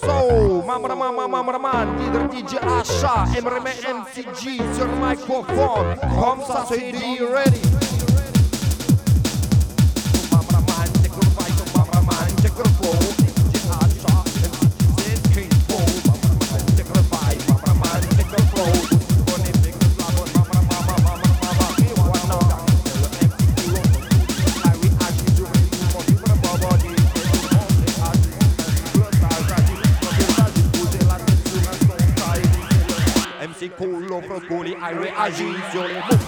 soul. Mamma mamma mamma man, leader DJ Asha, MRM MCG, Sir Mike Wofon, Homsa CD ready. agir sur les mots.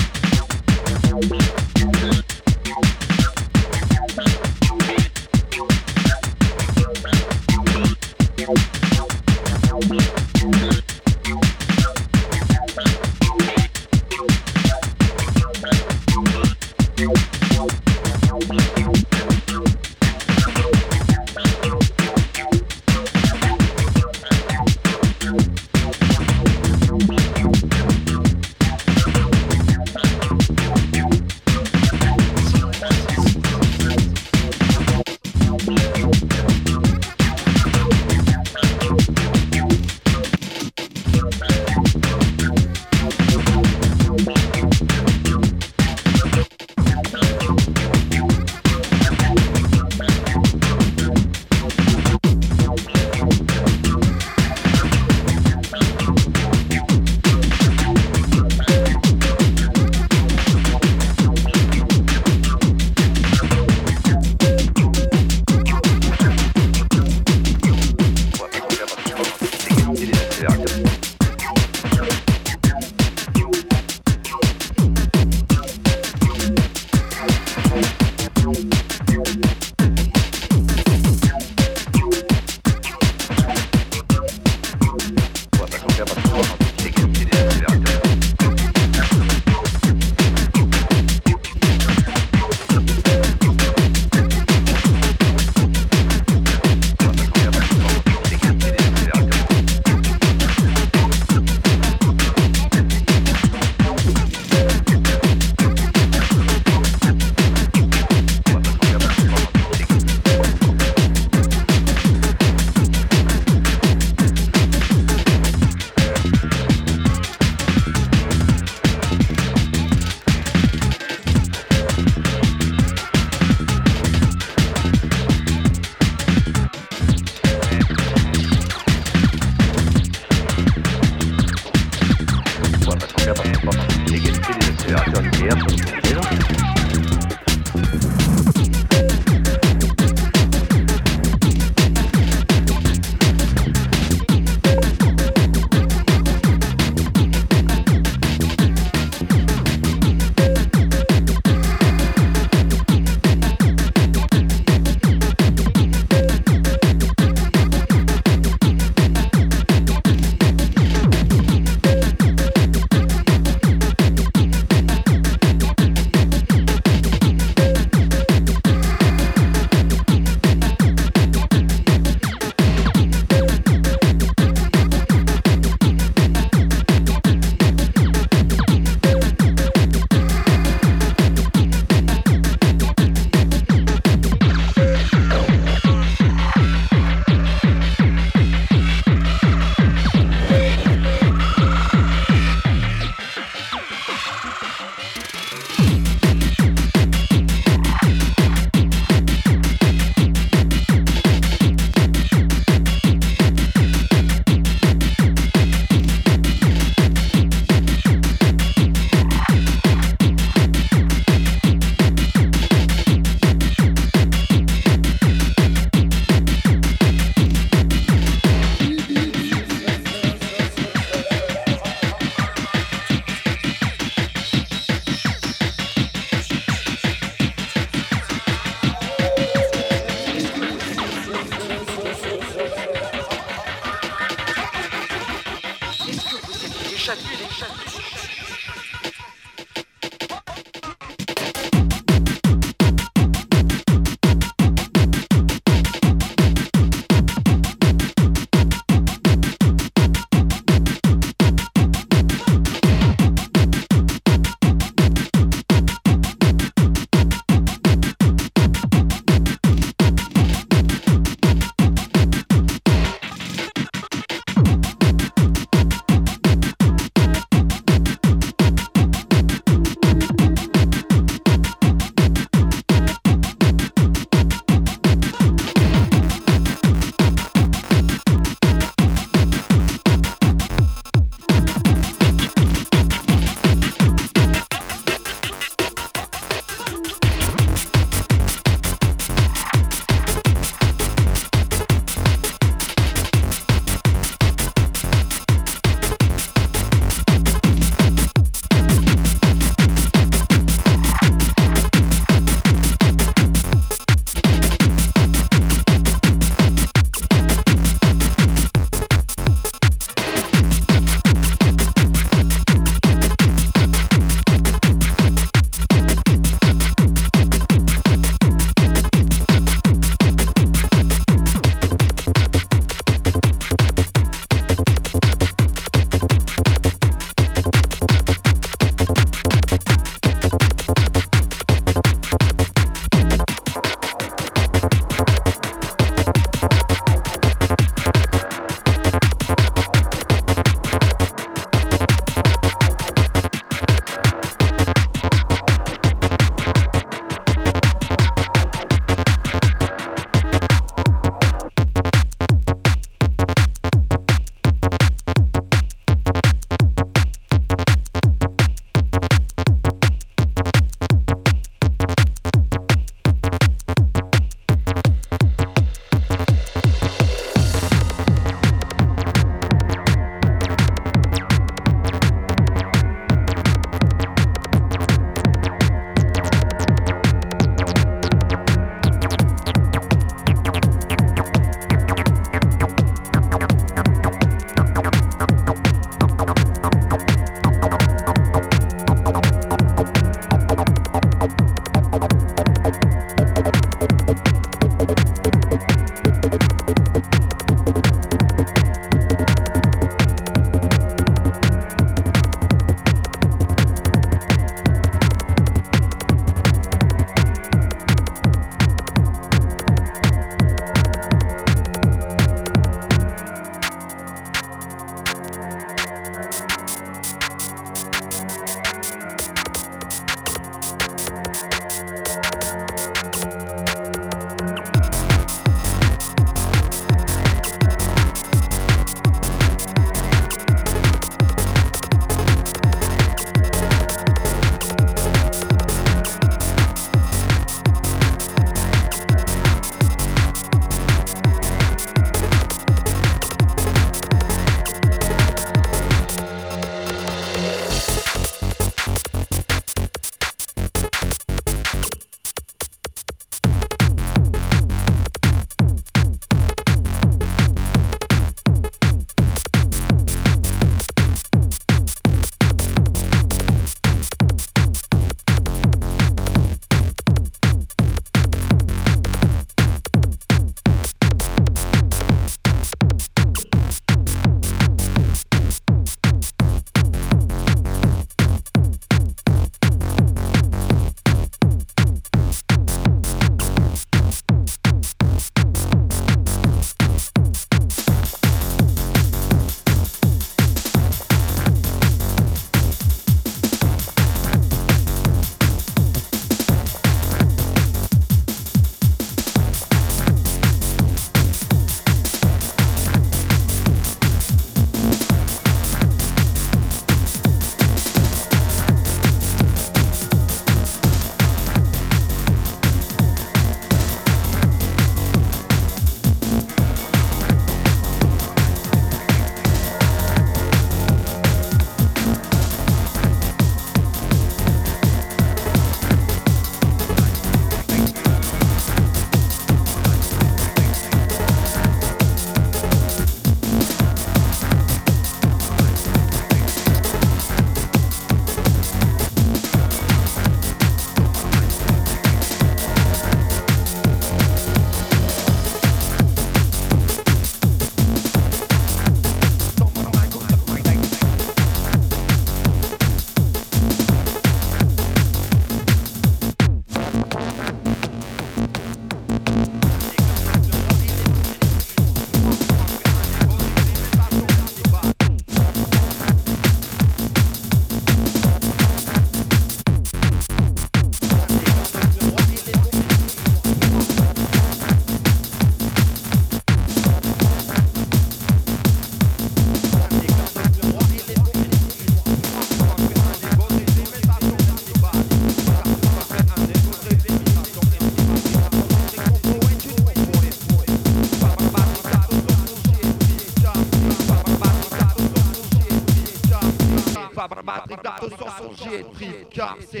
Patrick Dato sur son jet car c'est